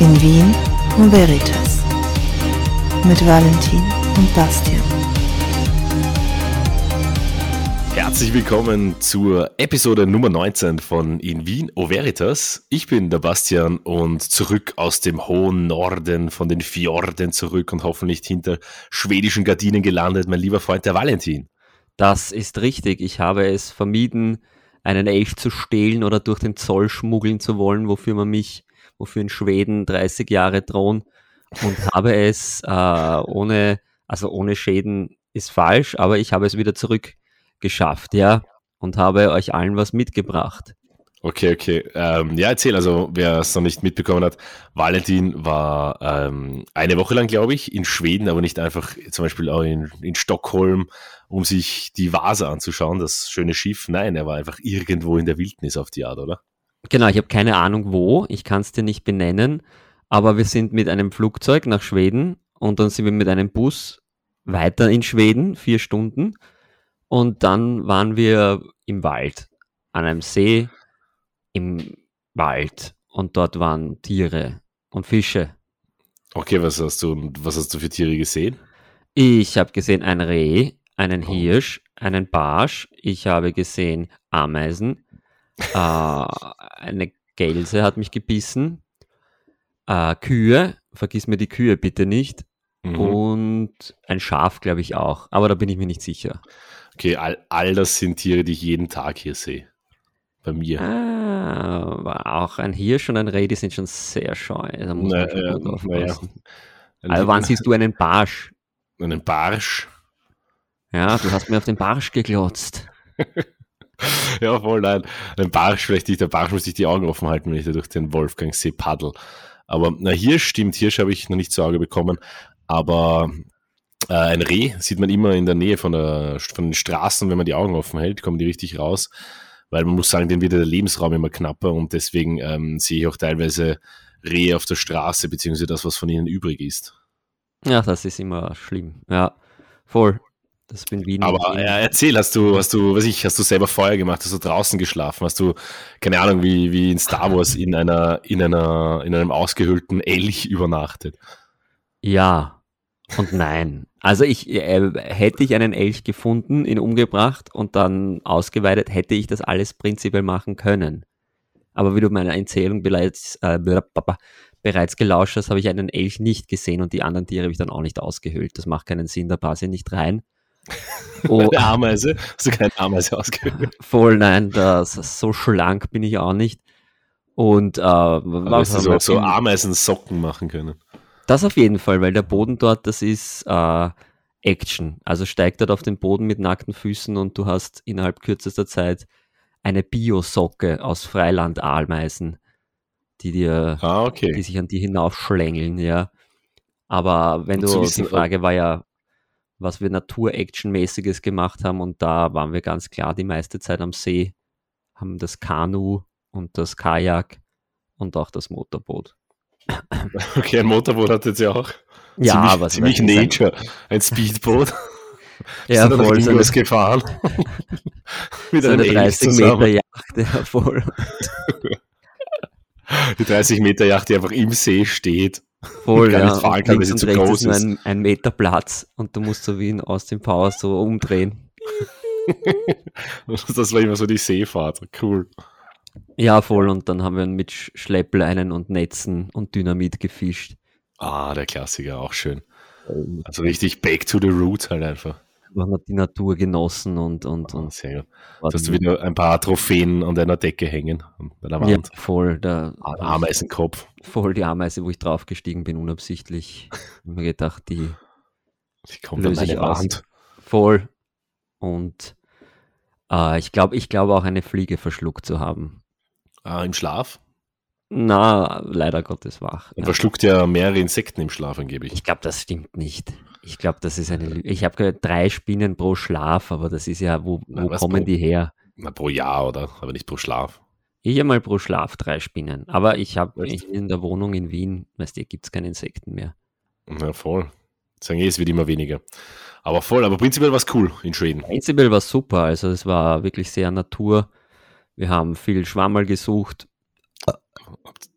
In Wien und Veritas mit Valentin und Bastian. Herzlich willkommen zur Episode Nummer 19 von In Wien O Veritas. Ich bin der Bastian und zurück aus dem hohen Norden von den Fjorden zurück und hoffentlich hinter schwedischen Gardinen gelandet, mein lieber Freund der Valentin. Das ist richtig. Ich habe es vermieden, einen Elch zu stehlen oder durch den Zoll schmuggeln zu wollen, wofür man mich, wofür in Schweden 30 Jahre drohen und habe es äh, ohne, also ohne Schäden ist falsch, aber ich habe es wieder zurückgeschafft, ja, und habe euch allen was mitgebracht. Okay, okay. Ähm, ja, erzähl, also wer es noch nicht mitbekommen hat, Valentin war ähm, eine Woche lang, glaube ich, in Schweden, aber nicht einfach zum Beispiel auch in, in Stockholm, um sich die Vase anzuschauen, das schöne Schiff. Nein, er war einfach irgendwo in der Wildnis auf die Art, oder? Genau, ich habe keine Ahnung wo, ich kann es dir nicht benennen, aber wir sind mit einem Flugzeug nach Schweden und dann sind wir mit einem Bus weiter in Schweden, vier Stunden. Und dann waren wir im Wald, an einem See, im Wald und dort waren Tiere und Fische. Okay, was hast du, was hast du für Tiere gesehen? Ich habe gesehen ein Reh, einen Hirsch, einen Barsch. Ich habe gesehen Ameisen. Äh, eine Gelse hat mich gebissen. Äh, Kühe, vergiss mir die Kühe bitte nicht. Mhm. Und ein Schaf, glaube ich auch. Aber da bin ich mir nicht sicher. Okay, all, all das sind Tiere, die ich jeden Tag hier sehe. Bei mir. Ah, aber auch ein Hirsch und ein Reh, die sind schon sehr scheu. Da muss Na, man schon ja, gut ja. aufpassen. Aber wann siehst du einen Barsch? Einen Barsch? Ja, du hast mir auf den Barsch geglotzt. Ja, voll, nein. Ein Barsch, vielleicht nicht. Der Barsch muss sich die Augen offen halten, wenn ich da durch den Wolfgangsee paddel. Aber na, Hirsch stimmt, Hirsch habe ich noch nicht zu Auge bekommen. Aber äh, ein Reh sieht man immer in der Nähe von, der, von den Straßen, wenn man die Augen offen hält, kommen die richtig raus. Weil man muss sagen, denen wird der Lebensraum immer knapper und deswegen ähm, sehe ich auch teilweise Rehe auf der Straße, beziehungsweise das, was von ihnen übrig ist. Ja, das ist immer schlimm. Ja, voll. Das bin Wien. Aber ja, erzähl, hast du, hast du, weiß ich, hast du selber Feuer gemacht, hast du draußen geschlafen, hast du, keine Ahnung, wie, wie in Star Wars in einer, in einer, in einem ausgehöhlten Elch übernachtet? Ja und nein. Also ich äh, hätte ich einen Elch gefunden, ihn umgebracht und dann ausgeweitet, hätte ich das alles prinzipiell machen können. Aber wie du meine Erzählung bereits, äh, bereits gelauscht hast, habe ich einen Elch nicht gesehen und die anderen Tiere habe ich dann auch nicht ausgehöhlt. Das macht keinen Sinn, da passe ich nicht rein. Oh, Eine Ameise? Hast du keine Ameise ausgehöhlt? voll nein, das, so schlank bin ich auch nicht. Und äh, was hast du haben so, so Ameisensocken machen können. Das auf jeden Fall, weil der Boden dort, das ist äh, Action. Also steigt dort auf den Boden mit nackten Füßen und du hast innerhalb kürzester Zeit eine Biosocke aus Freiland-Ameisen, die dir, Ah, die okay. sich an die hinaufschlängeln, ja. Aber wenn Und du, wissen, die Frage war ja, was wir Natur-Action-mäßiges gemacht haben und da waren wir ganz klar die meiste Zeit am See, haben das Kanu und das Kajak und auch das Motorboot. Okay, ein Motorboot hat jetzt ja auch. Ja, ziemlich, aber ziemlich Nature. Ein Speedboot. Ja, dann voll, so eine, gefahren. Mit so einem eine Elch 30 zusammen. Meter Yacht, ja, voll. Die 30 Meter Yacht, die einfach im See steht. Voll, ja. fahren und links und rechts ist nur ein, ein Meter Platz und du musst so wie in Austin Powers so umdrehen. Das war immer so die Seefahrt. Cool. Ja, voll. Und dann haben wir mit Sch- Schleppleinen und Netzen und Dynamit gefischt. Ah, der Klassiker, auch schön. Also richtig back to the roots halt einfach. Wir haben die Natur genossen und, und, Ah, und sehr gut. Hast du wieder ein paar Trophäen an deiner Decke hängen, an deiner ja, Wand. voll, der, Ein Ameisenkopf. voll die Ameise, wo ich draufgestiegen bin, unabsichtlich. Ich hab mir gedacht, die Die kommt an Löse ich meine aus. Wand. voll. Und äh, ich glaube, ich glaube auch eine Fliege verschluckt zu haben. Ah, Im Schlaf? Na, leider Gottes wach. Ja. verschluckt ja mehrere Insekten im Schlaf angeblich. Ich glaube, das stimmt nicht. Ich glaube, das ist eine Lüge. Ich habe gehört, drei Spinnen pro Schlaf, aber das ist ja, wo, Na, wo was kommen pro- die her? Na, pro Jahr, oder? Aber nicht pro Schlaf. Ich einmal pro Schlaf drei Spinnen. Aber ich habe in der Wohnung in Wien, weißt du, gibt es keine Insekten mehr. Ja, voll. Sagen eh, es wird immer weniger. Aber voll, aber prinzipiell war es cool in Schweden. Prinzipiell war es super. Also es war wirklich sehr Natur. Wir haben viel Schwammerl gesucht.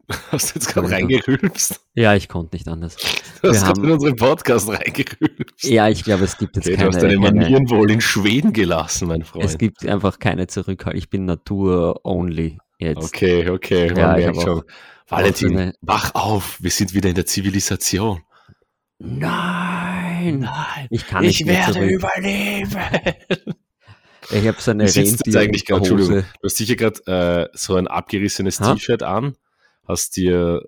Hast du jetzt gerade Ja. reingerülpst? Ja, ich konnte nicht anders. Du hast gerade in unseren Podcast reingerülpst. Ja, ich glaube, es gibt jetzt du keine, hast deine keine Manieren wohl in Schweden gelassen, mein Freund. es gibt einfach keine Zurückhalt. Ich bin Natur-only jetzt. Okay, okay, man Ja, ich merkt schon. auch- Valentin, eine- wach auf, wir sind wieder in der Zivilisation. Nein! Nein, Ich kann nicht mehr zurück. überleben. Ich habe so eine? Entschuldigung. Rentierhose. Du hast sicher gerade äh, so ein abgerissenes? T-Shirt an, hast dir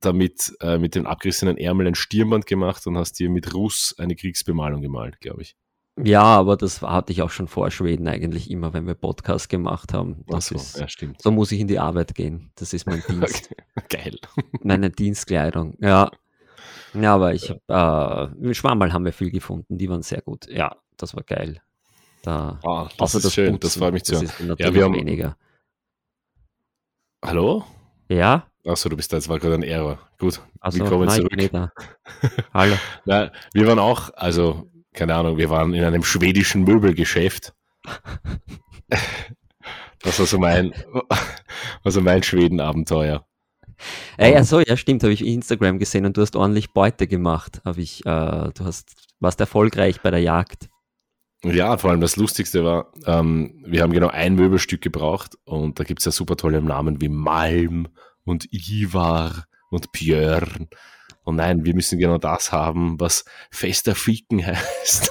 damit äh, mit den abgerissenen Ärmeln ein Stirnband gemacht und hast dir mit Russ eine Kriegsbemalung gemalt, glaube ich. Ja, aber das hatte ich auch schon vor Schweden eigentlich immer, wenn wir Podcast gemacht haben. Das so, ist, ja, stimmt. so muss ich in die Arbeit gehen. Das ist mein Dienst, Geil. meine Dienstkleidung. Ja. Ja, aber ich habe, äh, Schwammerl haben wir viel gefunden, die waren sehr gut. Ja, das war geil. Da, Ah, das ist schön, das freut mich zu das hören. natürlich wir haben- weniger. Hallo? Ja? Achso, du bist da, jetzt war gerade ein Error. Gut, Also, willkommen nein, zurück. Hallo. Na, wir waren auch, also, keine Ahnung, wir waren in einem schwedischen Möbelgeschäft. Das war so mein, also mein Schweden-Abenteuer. Ey, also, ja, stimmt, habe ich Instagram gesehen und du hast ordentlich Beute gemacht. Habe ich, äh, du hast, warst erfolgreich bei der Jagd. Ja, vor allem das Lustigste war, ähm, wir haben genau ein Möbelstück gebraucht und da gibt's ja super tolle Namen wie Malm und Ivar und Björn. Und nein, wir müssen genau das haben, was fester Ficken heißt.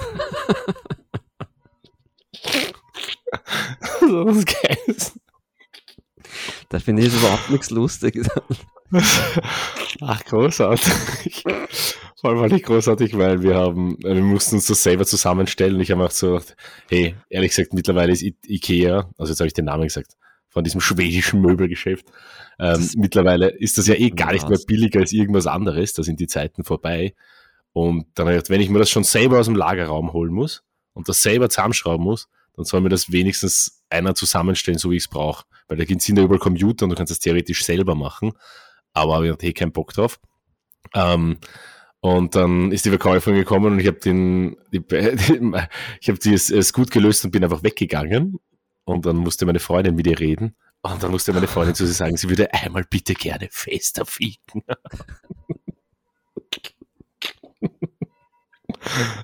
so was Geiles. Da finde ich überhaupt nichts Lustiges. Ach, großartig. Vor allem war nicht großartig, weil wir haben, äh, wir mussten uns das selber zusammenstellen. Ich habe auch so gedacht, hey, ehrlich gesagt, mittlerweile ist I Ikea, also jetzt habe ich den Namen gesagt, von diesem schwedischen Möbelgeschäft, ähm, Das- mittlerweile ist das ja eh gar nicht mehr billiger als irgendwas anderes. Da sind die Zeiten vorbei. Und dann habe ich gedacht, wenn ich mir das schon selber aus dem Lagerraum holen muss und das selber zusammenschrauben muss, dann soll mir das wenigstens einer zusammenstellen, so wie ich es brauche. Weil da sind ja überall Computer und du kannst das theoretisch selber machen. Aber habe ich gedacht, hey, keinen Bock drauf. Ähm, und dann ist die Verkäuferin gekommen und ich habe den, die, die, ich habe die es, es gut gelöst und bin einfach weggegangen. Und dann musste meine Freundin mit ihr reden. Und dann musste meine Freundin zu sie sagen, sie würde einmal bitte gerne fester fieken.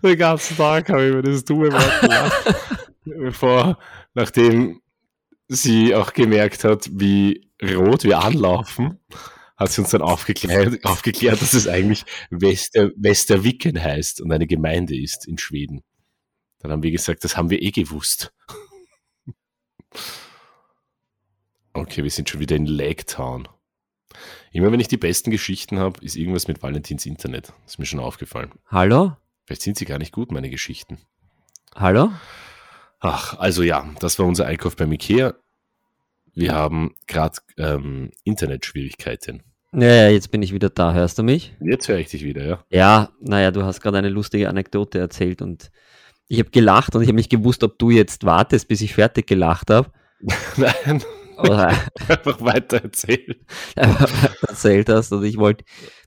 Den ganzen Tag habe ich über das dumme Wort gelacht. Bevor, nachdem sie auch gemerkt hat, wie rot wir anlaufen, hat sie uns dann aufgeklärt, aufgeklärt dass es eigentlich Wester, Westerviken heißt und eine Gemeinde ist in Schweden. Dann haben wir gesagt, das haben wir eh gewusst. Okay, wir sind schon wieder in Lake Town. Immer wenn ich die besten Geschichten habe, ist irgendwas mit Valentins Internet. Das ist mir schon aufgefallen. Hallo? Vielleicht sind sie gar nicht gut, meine Geschichten. Hallo? Ach, also ja, das war unser Einkauf beim Ikea. Wir haben gerade ähm, Internetschwierigkeiten. Ja, ja, jetzt bin ich wieder da. Hörst du mich? Jetzt höre ich dich wieder, ja? Ja, naja, du hast gerade eine lustige Anekdote erzählt und ich habe gelacht und ich habe nicht gewusst, ob du jetzt wartest, bis ich fertig gelacht habe. Nein, Oder einfach weiter erzählen. erzählt hast und ich wollte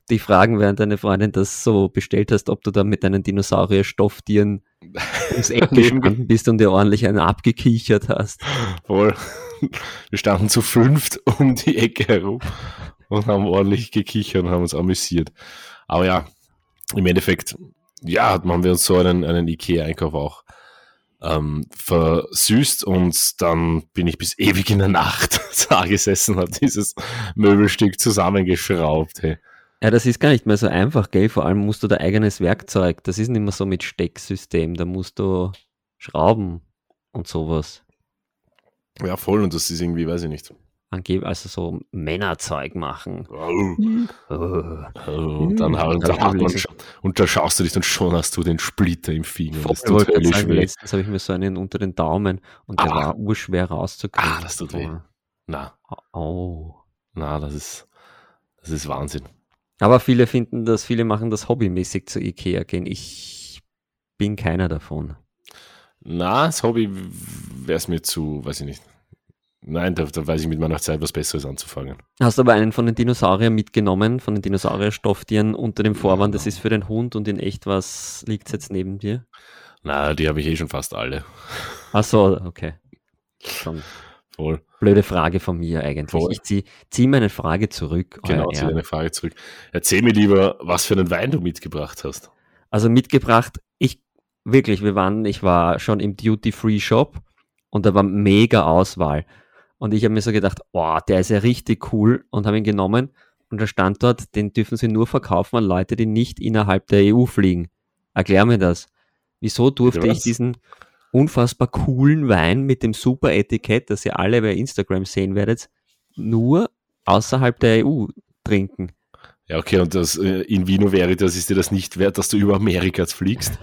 dich fragen, während deine Freundin das so bestellt hast, ob du da mit deinen Dinosaurier-Stofftieren ums Eck gestanden bist und dir ordentlich einen abgekichert hast. Voll. Wir standen zu fünft um die Ecke herum und haben ordentlich gekichert und haben uns amüsiert. Aber ja, im Endeffekt, ja, haben wir uns so einen, einen Ikea-Einkauf auch ähm, versüßt und dann bin ich bis ewig in der Nacht da gesessen und habe dieses Möbelstück zusammengeschraubt. Hey. Ja, das ist gar nicht mehr so einfach, gell? Vor allem musst du da eigenes Werkzeug. Das ist nicht mehr so mit Stecksystem. Da musst du schrauben und sowas. Ja, voll und das ist irgendwie, weiß ich nicht. Angeb also so Männerzeug machen. Oh. Und dann, Hm, und, dann hat man und da schaust du dich und schon hast du den Splitter im Finger. Voll, Das tut sagen, weh. letztens habe ich mir so einen unter den Daumen und der Ah. war urschwer rauszukriegen. Ah, das tut weh. Na, Oh. na, das ist, das ist Wahnsinn. Aber viele finden das, viele machen das hobbymäßig zu Ikea gehen. Ich bin keiner davon. Na, das Hobby wäre es mir zu, weiß ich nicht. Nein, da, da weiß ich mit meiner Zeit was Besseres anzufangen. Hast du aber einen von den Dinosauriern mitgenommen, von den Dinosaurier-Stofftieren unter dem Vorwand, das ist für den Hund und in echt was liegt jetzt neben dir? Na, die habe ich eh schon fast alle. Ach so, okay. Schon. Voll. Blöde Frage von mir eigentlich. Voll. Ich ziehe zieh meine Frage zurück. Genau, Ehren. deiner Frage zurück. Erzähl mir lieber, was für einen Wein du mitgebracht hast. Also mitgebracht, ich wirklich, wir waren, ich war schon im Duty-Free-Shop und da war mega Auswahl. Und ich habe mir so gedacht, oh, der ist ja richtig cool und habe ihn genommen und da stand dort, den dürfen sie nur verkaufen an Leute, die nicht innerhalb der EU fliegen. Erklär mir das. Wieso durfte ich diesen unfassbar coolen Wein mit dem super Etikett, das ihr alle bei Instagram sehen werdet, nur außerhalb der EU trinken? Ja, okay, und das äh, in Vino Veritas ist dir das nicht wert, dass du über Amerika fliegst?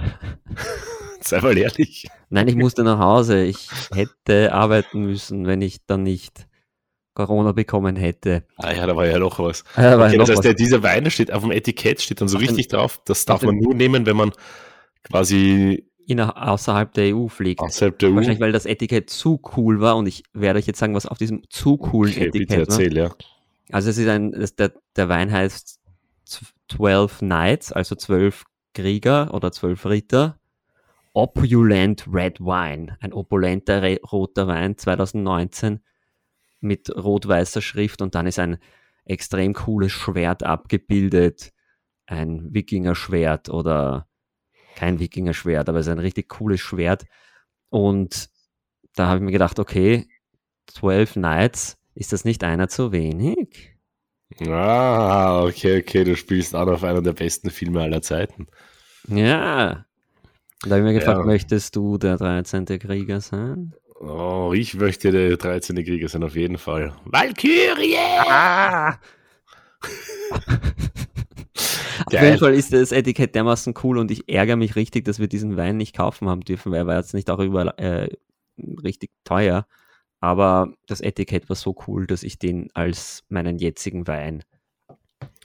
Sei mal ehrlich. Nein, ich musste nach Hause. Ich hätte arbeiten müssen, wenn ich dann nicht Corona bekommen hätte. Ah ja, da war ja noch was. Äh, aber Okay, noch das heißt, was. dieser Wein der steht auf dem Etikett, steht dann so richtig drauf. Das darf man nur nehmen, wenn man quasi außerhalb der EU fliegt. außerhalb der EU. Wahrscheinlich, weil das Etikett zu cool war und ich werde euch jetzt sagen, was auf diesem zu coolen Okay, bitte Etikett war. erzähl, ja. Also es ist ein, das, der, der Wein heißt Z- 12 Knights, also zwölf Krieger oder zwölf Ritter. Opulent Red Wine, ein opulenter re- roter Wein 2019 mit rot-weißer Schrift und dann ist ein extrem cooles Schwert abgebildet. Ein Wikinger-Schwert oder kein Wikinger-Schwert, aber es ist ein richtig cooles Schwert. Und da habe ich mir gedacht, okay, 12 Knights, ist das nicht einer zu wenig? Ah, okay, okay, du spielst an auf einer der besten Filme aller Zeiten. Ja. Da habe ich mir gefragt, Ja. möchtest du der 13. Krieger sein? Oh, ich möchte der 13. Krieger sein, auf jeden Fall. Valkyrie! Ah! Auf jeden Fall ist das Etikett dermaßen cool und ich ärgere mich richtig, dass wir diesen Wein nicht kaufen haben dürfen, weil er war jetzt nicht auch überall äh, richtig teuer. Aber das Etikett war so cool, dass ich den als meinen jetzigen Wein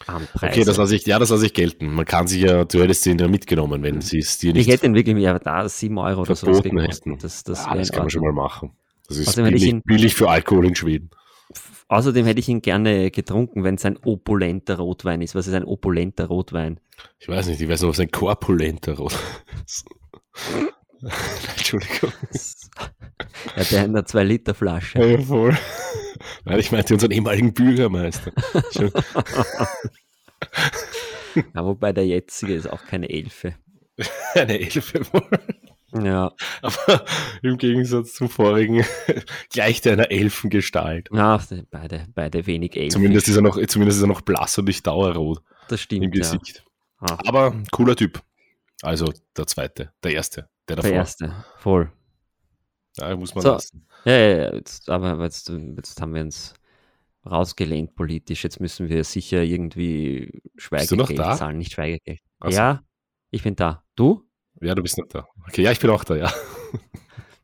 anpreise. Okay, das lasse ich, ja, das lasse ich gelten. Man kann sich ja, du hättest ihn ja mitgenommen, wenn sie es dir ich nicht hätte ihn wirklich ja, da 7 Euro oder so. Das, das, ja, das kann man schon mal machen. Das ist Außerdem hätte ich billig, ihn- billig für Alkohol in Schweden. Außerdem hätte ich ihn gerne getrunken, wenn es ein opulenter Rotwein ist. Was ist ein opulenter Rotwein? Ich weiß nicht, ich weiß noch, was ein korpulenter Rot ist. Entschuldigung. Ja, der in der 2-Liter-Flasche. Ja, voll. Nein, ich meinte unseren ehemaligen Bürgermeister. Ja, wobei der jetzige ist auch keine Elfe. Eine Elfe wohl. Ja, Aber im Gegensatz zum vorigen gleicht er einer Elfengestalt. ja beide, beide wenig Elfe. Zumindest ist, er noch, zumindest ist er noch blass und nicht dauerrot das stimmt. im Gesicht. Ja. Aber cooler Typ. Also der zweite, der erste, der davor. der erste, voll. Ja, muss man So. lassen. Ja, ja, ja jetzt, aber jetzt, jetzt haben wir uns rausgelehnt politisch. Jetzt müssen wir sicher irgendwie Schweigegeld zahlen, nicht Schweigegeld. So. Ja, ich bin da. Du? Ja, du bist nicht da. Okay, ja, ich bin auch da, ja.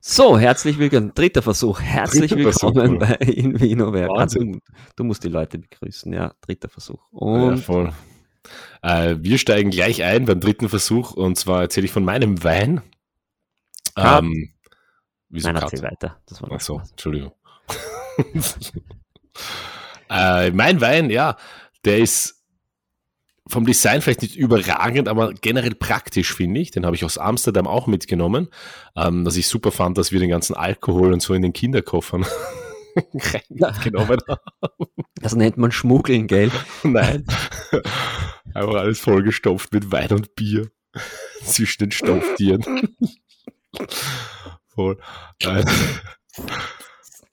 So, herzlich willkommen. Dritter Versuch. Herzlich Dritter Versuch, willkommen ja. bei In Vino Werk. Ah, Wahnsinn. du, du musst die Leute begrüßen. Ja, dritter Versuch. ja Und voll. Äh, wir steigen gleich ein beim dritten Versuch und zwar erzähle ich von meinem Wein. Cut. Ähm, wieso nein, erzähl weiter. Das war Ach so, Spaß. Entschuldigung. äh, mein Wein, ja, der ist vom Design vielleicht nicht überragend, aber generell praktisch, finde ich. Den habe ich aus Amsterdam auch mitgenommen. Ähm, dass ich super fand, dass wir den ganzen Alkohol und so in den Kinderkoffern reingenommen haben. Das nennt man Schmuggeln, gell? Nein. Einfach alles vollgestopft mit Wein und Bier. Zwischen den Stofftieren. Voll. Nein.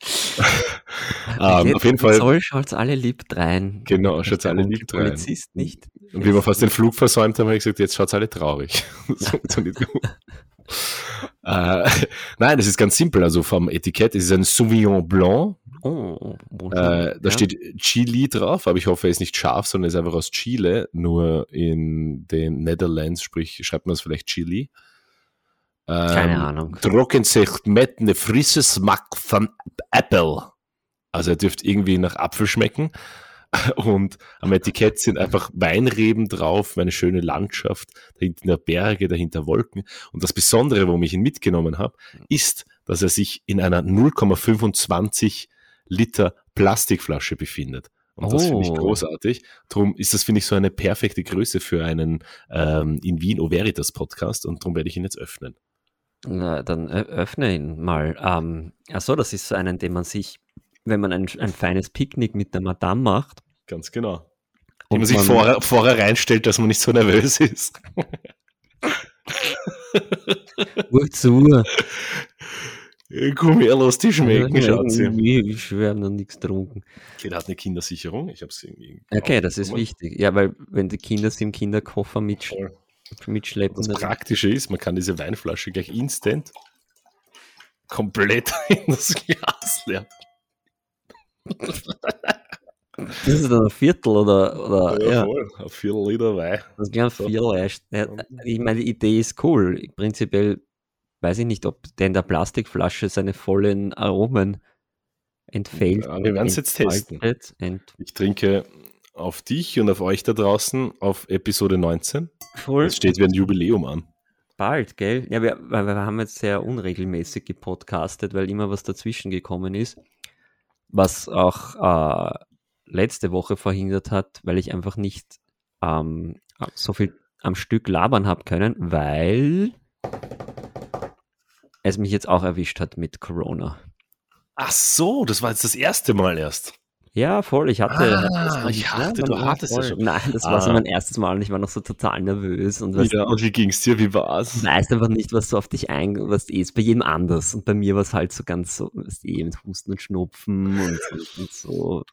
ähm, auf jeden Fall. Zoll schaut's alle lieb rein. Genau, schaut's alle lieb rein. Polizist nicht. Und wie wir fast den Flug versäumt haben, habe ich gesagt, jetzt schaut's alle traurig. das funktioniert gut. äh, nein, das ist ganz simpel. Also vom Etikett es ist ein Sauvignon Blanc. Oh. Äh, da Ja. steht Chili drauf, aber ich hoffe, er ist nicht scharf, sondern er ist einfach aus Chile. Nur in den Netherlands, sprich, schreibt man es vielleicht Chili. Ähm, Keine Ahnung. Trocken zegt met eine frisse Smack von Apple. Also er dürfte irgendwie nach Apfel schmecken. Und am Etikett sind einfach Weinreben drauf, eine schöne Landschaft, dahinter Berge, dahinter Wolken. Und das Besondere, warum ich ihn mitgenommen habe, ist, dass er sich in einer 0,25 Liter Plastikflasche befindet. Und das finde ich Oh. großartig. Darum ist das, finde ich, so eine perfekte Größe für einen ähm, in Wien O Veritas Podcast und darum werde ich ihn jetzt öffnen. Na, dann öffne ihn mal. Ähm, achso, das ist so einen, den man sich wenn man ein, ein feines Picknick mit der Madame macht. Ganz genau. Und man sich man- vorher, vorher reinstellt, dass man nicht so nervös ist. Wozu? Komm her, lass die schmecken, schaut sie. Ich wir haben noch nichts getrunken. Okay, der hat eine Kindersicherung. Ich hab's irgendwie. Okay, das ist wichtig. Ja, weil wenn die Kinder sie im Kinderkoffer mitsch Voll. Mitschleppen, Das Praktische ist, man kann diese Weinflasche gleich instant komplett in das Glas leeren. das ist dann ein Viertel oder, oder ja, voll. Ein Viertel Liter Wein. das ist ein Viertel. Ja, Ich meine, die Idee ist cool. Prinzipiell weiß ich nicht, ob der in der Plastikflasche seine vollen Aromen entfällt. Ja, wir werden's jetzt testen. entfaltet, Ent Ich trinke auf dich und auf euch da draußen auf Episode 19. voll Es steht wie ein Jubiläum an. bald, gell? Ja, wir, wir haben jetzt sehr unregelmäßig gepodcastet, weil immer was dazwischen gekommen ist, was auch äh, letzte Woche verhindert hat, weil ich einfach nicht ähm, so viel am Stück labern habe können, weil es mich jetzt auch erwischt hat mit Corona. Ach so, das war jetzt das erste Mal erst. Ja, voll. Ich hatte. Ah, ich dachte, ja, du ja, hattest ja schon. Nein, das war so Ah. mein erstes Mal und ich war noch so total nervös und was, Ja, und wie ging's dir? Wie war's? Du weißt einfach nicht, was so auf dich ein, was eh ist bei jedem anders. Und bei mir war es halt so ganz so, was eh mit Husten und Schnupfen und, und, so.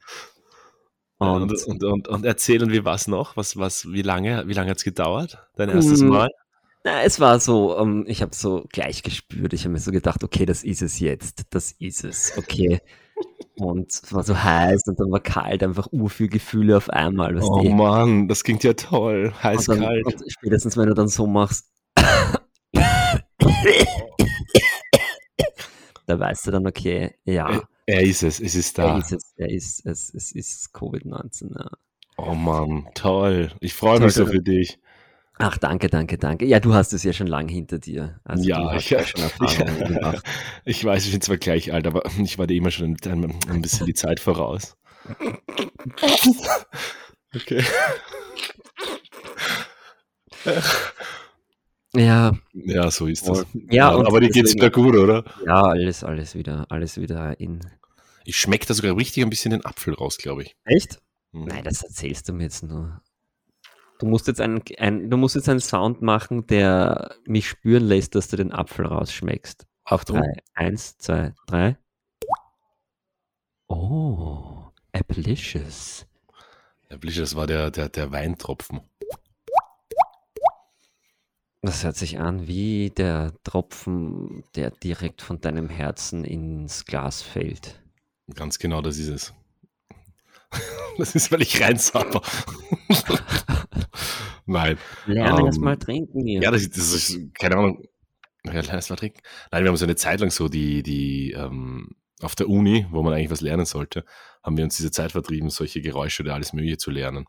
Ja, Und, Und, und, und, und erzähl, und wie war's noch? Was, was, wie lange, wie lange hat's gedauert? Dein erstes Mm. Mal? na, es war so, ähm, ich habe so gleich gespürt, ich habe mir so gedacht, okay, das ist es jetzt, das ist es, okay. Und es war so heiß und dann war kalt, einfach urviel Gefühle auf einmal. Oh du? Mann, das klingt ja toll. Heiß, und, dann, kalt. und spätestens, wenn du dann so machst, da weißt du dann, okay, ja. Er, er ist es, es ist Er da. ist es, er ist es, es ist Covid-19. Ja. Oh Mann, toll. Ich freue mich so für dich. Ach, danke, danke, danke. Ja, du hast es ja schon lang hinter dir. Also Ja, ich- ja schon Erfahrungen gemacht. Ich weiß, ich bin zwar gleich alt, aber ich war dir immer schon ein, ein bisschen die Zeit voraus. Okay. Ja, Ja, so ist das. Ja, aber dir geht's deswegen- wieder gut, oder? ja, alles, alles wieder, alles wieder in. Ich schmecke da sogar richtig ein bisschen den Apfel raus, glaube ich. Echt? Mhm. Nein, das erzählst du mir jetzt nur. Du musst jetzt einen, ein, du musst jetzt einen Sound machen, der mich spüren lässt, dass du den Apfel rausschmeckst. Auf drei. Eins, zwei, drei. Oh, Applicious. Das war der, der, der Weintropfen. Das hört sich an wie der Tropfen, der direkt von deinem Herzen ins Glas fällt. Ganz genau, das ist es. Das ist, weil ich reinsapper. Nein. Lerne das Ähm, mal trinken hier. Ja, das, ist- das ist, keine Ahnung. Ja, lass das mal trinken. Nein, wir haben so eine Zeit lang so die, die, ähm, auf der Uni, wo man eigentlich was lernen sollte, haben wir uns diese Zeit vertrieben, solche Geräusche oder alles Mögliche zu lernen.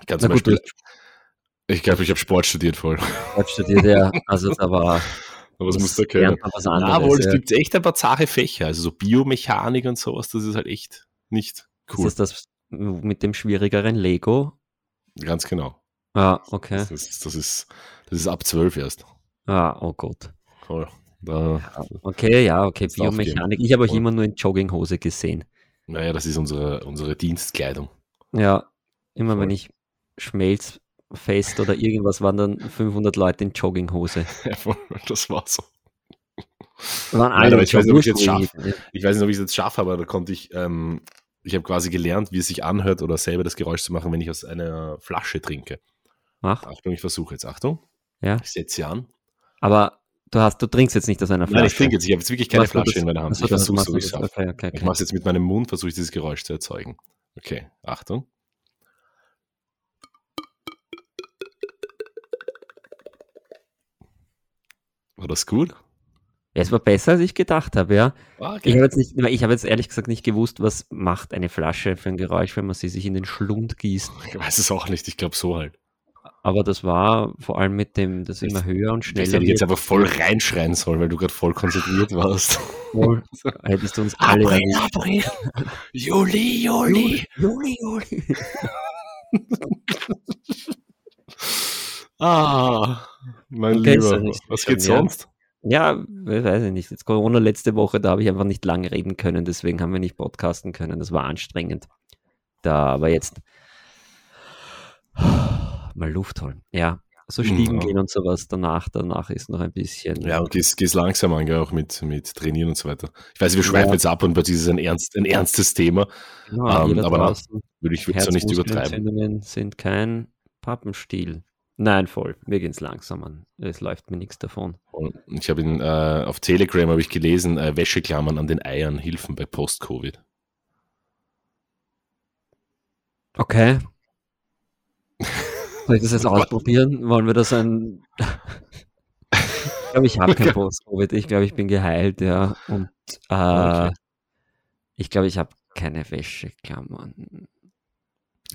Ich kann zum Na gut, Beispiel, ich glaube, ich habe Sport studiert voll. Quatsch studiert ja, also da war Aber was muss da können? lernt man was anderes. Ja, wohl, es gibt echt ein paar zahre Fächer, also so Biomechanik und sowas, das ist halt echt nicht cool. Ist das das mit dem schwierigeren Lego? Ganz genau. Ah, okay. Das ist, das ist, das ist ab zwölf erst. Ah, oh Gott. Voll. Da, Okay, ja, okay. Biomechanik. Ich habe euch immer nur in Jogginghose gesehen. naja, das ist unsere, unsere Dienstkleidung. Ja, immer Voll. wenn ich Schmelzfest oder irgendwas waren dann 500 Leute in Jogginghose. Ja, das war so. Waren Nein, aber ich weiß nicht, ob ich jetzt schaffe. Ich weiß nicht, ob ich es jetzt schaffe, aber da konnte ich, ähm, ich habe quasi gelernt, wie es sich anhört oder selber das Geräusch zu machen, wenn ich aus einer Flasche trinke. Ach, Achtung, ich versuche jetzt. Achtung. ja. Ich setze sie an. Aber du hast, du trinkst jetzt nicht aus einer Flasche. Nein, ich trinke jetzt. Ich habe jetzt wirklich keine du Flasche das- in meiner Hand. Ich versuche so, wie ich. Okay, okay, Ich okay. mache es jetzt mit meinem Mund, versuche ich dieses Geräusch zu erzeugen. Okay, Achtung. War das gut? Ja, es war besser, als ich gedacht habe, ja. Ah, Ich habe jetzt nicht, ich habe jetzt ehrlich gesagt nicht gewusst, was macht eine Flasche für ein Geräusch, wenn man sie sich in den Schlund gießt. Ich weiß es auch nicht. Ich glaube so halt. Aber das war vor allem mit dem, das immer höher und Ich schneller hätte jetzt einfach voll reinschreien sollen, weil du gerade voll konzentriert warst. Voll. Hättest du uns alle. April! Juli, Juli! Juli, Juli. Ah, mein Okay, Lieber. Was schon, geht ja. sonst? Ja, weiß ich nicht. Jetzt Corona letzte Woche, da habe ich einfach nicht lange reden können, deswegen haben wir nicht podcasten können. Das war anstrengend. Da, aber jetzt mal Luft holen. Ja, so Stiegen Ja. gehen und sowas danach, danach ist noch ein bisschen. Ja, und gehst, gehst langsam an, gell, auch mit, mit Trainieren und so weiter. Ich weiß, wir schweifen Ja. jetzt ab und plötzlich ist es ein, ernst, ein ernstes Thema. Ja, Ähm, jeder aber na, Würde ich so nicht übertreiben. Sind kein Pappenstiel. Nein, voll. Mir geht's langsam an. Es läuft mir nichts davon. Ich habe in, äh, auf Telegram habe ich gelesen, äh, Wäscheklammern an den Eiern helfen bei Post-Covid. Okay. Soll ich das jetzt ausprobieren? Wollen wir das ein. ich glaube, ich habe kein Post-Covid. Ich glaube, ich bin geheilt, ja. Und äh, Okay. ich glaube, ich habe keine Wäscheklammern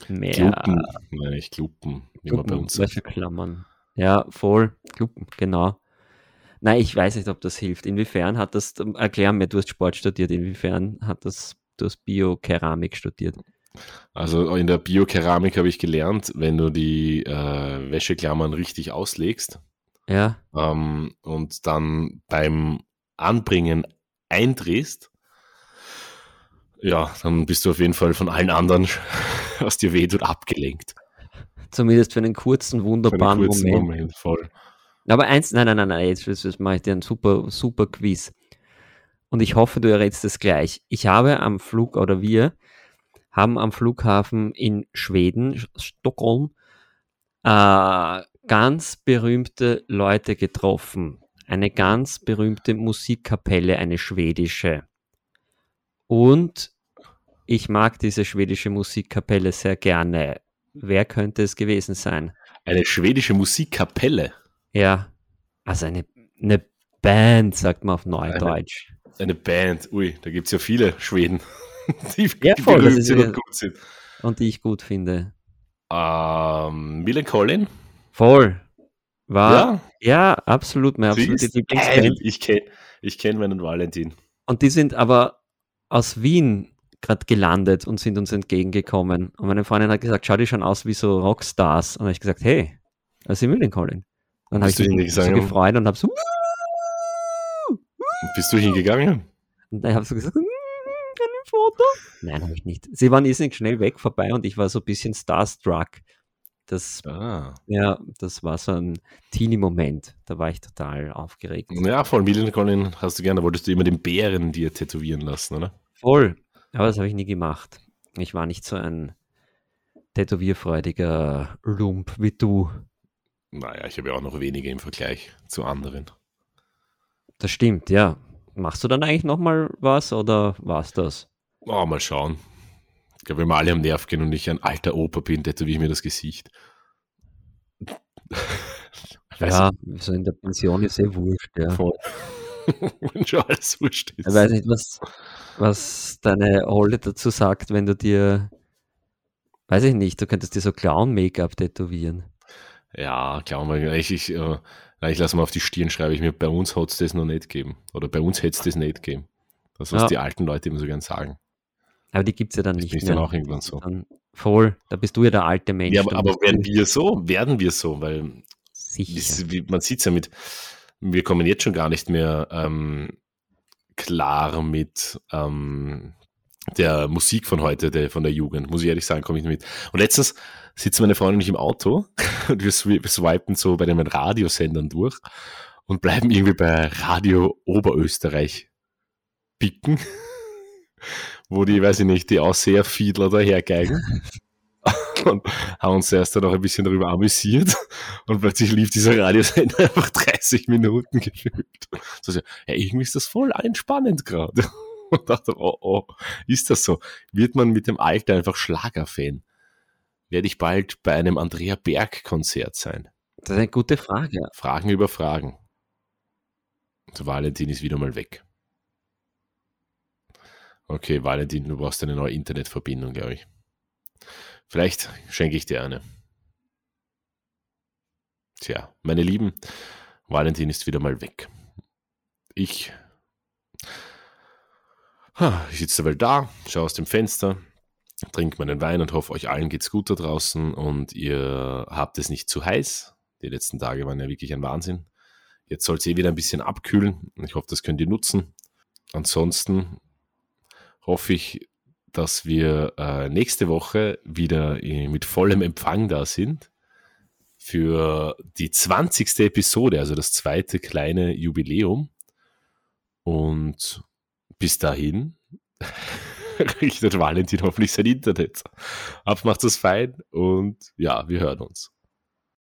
mehr. Kluppen, meine ich, bei uns sagt. Wäscheklammern. Ja, voll. Kluppen, genau. Nein, ich weiß nicht, ob das hilft. Inwiefern hat das, erklär mir, du hast Sport studiert, inwiefern hat das, du hast Biokeramik studiert. Also in der Biokeramik habe ich gelernt, wenn du die äh, Wäscheklammern richtig auslegst Ja, ähm, und dann beim Anbringen eindrehst, ja, dann bist du auf jeden Fall von allen anderen, was dir wehtut, abgelenkt. zumindest für einen kurzen, Für einen wunderbaren kurzen Moment. Moment, voll. Aber eins, nein, nein, nein, nein, jetzt, jetzt, jetzt mache ich dir ein super, super Quiz. Und ich hoffe, du errätst es gleich. Ich habe am Flug, oder wir haben am Flughafen in Schweden, Sch- Stockholm, äh, ganz berühmte Leute getroffen. Eine ganz berühmte Musikkapelle, eine schwedische. Und ich mag diese schwedische Musikkapelle sehr gerne. Wer könnte es gewesen sein? Eine schwedische Musikkapelle, Ja, also eine, eine Band, sagt man auf Neudeutsch. eine Band, ui, da gibt es ja viele Schweden, die, Ja, die voll, das berühmt ist und gut sind. Und die ich gut finde. Ähm, Millen Collin? Voll. War, ja, Ja, absolut, meine absolute ist. Lieblingsband. Ich kenne ich kenn meinen Valentin. Und die sind aber aus Wien gerade gelandet und sind uns entgegengekommen. Und meine Freundin hat gesagt, schau die schon aus wie so Rockstars. Und habe ich gesagt, hey, das sind Millen Colin. Dann habe ich mich so gefreut und habe so, Bist du hingegangen? und ich habe so gesagt, "Mm, ein Foto? Nein, habe ich nicht. Sie waren irrsinnig schnell weg vorbei und ich war so ein bisschen starstruck. Das Ah. Ja, das war so ein Teenie-Moment. Da war ich total aufgeregt. Ja, voll. Millen Collin hast du gerne. Wolltest du immer den Bären dir tätowieren lassen, oder? Voll. Aber das habe ich nie gemacht. Ich war nicht so ein tätowierfreudiger Lump wie du. Naja, ich habe ja auch noch weniger im Vergleich zu anderen. Das stimmt, ja. Machst du dann eigentlich nochmal was oder war's das? Oh, mal schauen. Ich glaube, wenn wir alle am Nerv gehen und ich ein alter Opa bin, tätowiere ich mir das Gesicht. Ja, so in der Pension ist eh wurscht, ja. voll. wenn schon alles wurscht ist. Ich weiß nicht, was, was deine Olle dazu sagt, wenn du dir, weiß ich nicht, du könntest dir so Clown-Make-up tätowieren. Ja, klar, mal, ich, ich, äh, ich lasse mal auf die Stirn schreibe ich mir, bei uns hat es das noch nicht geben. Oder bei uns hätte es das nicht geben. Das, was Ja. die alten Leute immer so gern sagen. Aber die gibt's ja dann Das nicht ich mehr. dann auch irgendwann so. Dann voll, da bist du ja der alte Mensch. Ja, aber, aber werden wir so? Werden wir so? Weil sicher. wie, man sieht es ja mit, wir kommen jetzt schon gar nicht mehr ähm, klar mit ähm, der Musik von heute, der, von der Jugend, muss ich ehrlich sagen, komme ich nicht mit. Und letztens sitzen meine Freundin und ich im Auto und wir swi- swipen so bei den Radiosendern durch und bleiben irgendwie bei Radio Oberösterreich picken, wo die, weiß ich nicht, die Ausseherfiedler dahergeigen. und haben uns erst dann auch ein bisschen darüber amüsiert und plötzlich lief dieser Radiosender einfach 30 Minuten gefühlt. So, ja, irgendwie ist das voll entspannend gerade. Und dachte, oh, oh, ist das so? Wird man mit dem Alter einfach Schlagerfan? Werde ich bald bei einem Andrea Berg-Konzert sein? Das ist eine gute Frage. Fragen über Fragen. So, Valentin ist wieder mal weg. Okay, Valentin, du brauchst eine neue Internetverbindung, glaube ich. Vielleicht schenke ich dir eine. Tja, meine Lieben, Valentin ist wieder mal weg. Ich, ich sitze derweil da, schaue aus dem Fenster, trinke meinen Wein und hoffe, euch allen geht's gut da draußen und ihr habt es nicht zu heiß. Die letzten Tage waren ja wirklich ein Wahnsinn. Jetzt soll es eh wieder ein bisschen abkühlen. Ich hoffe, das könnt ihr nutzen. Ansonsten hoffe ich, dass wir äh, nächste Woche wieder mit vollem Empfang da sind für die 20. Episode, also das zweite kleine Jubiläum. Und bis dahin richtet Valentin hoffentlich sein Internet ab, macht es fein und ja, wir hören uns.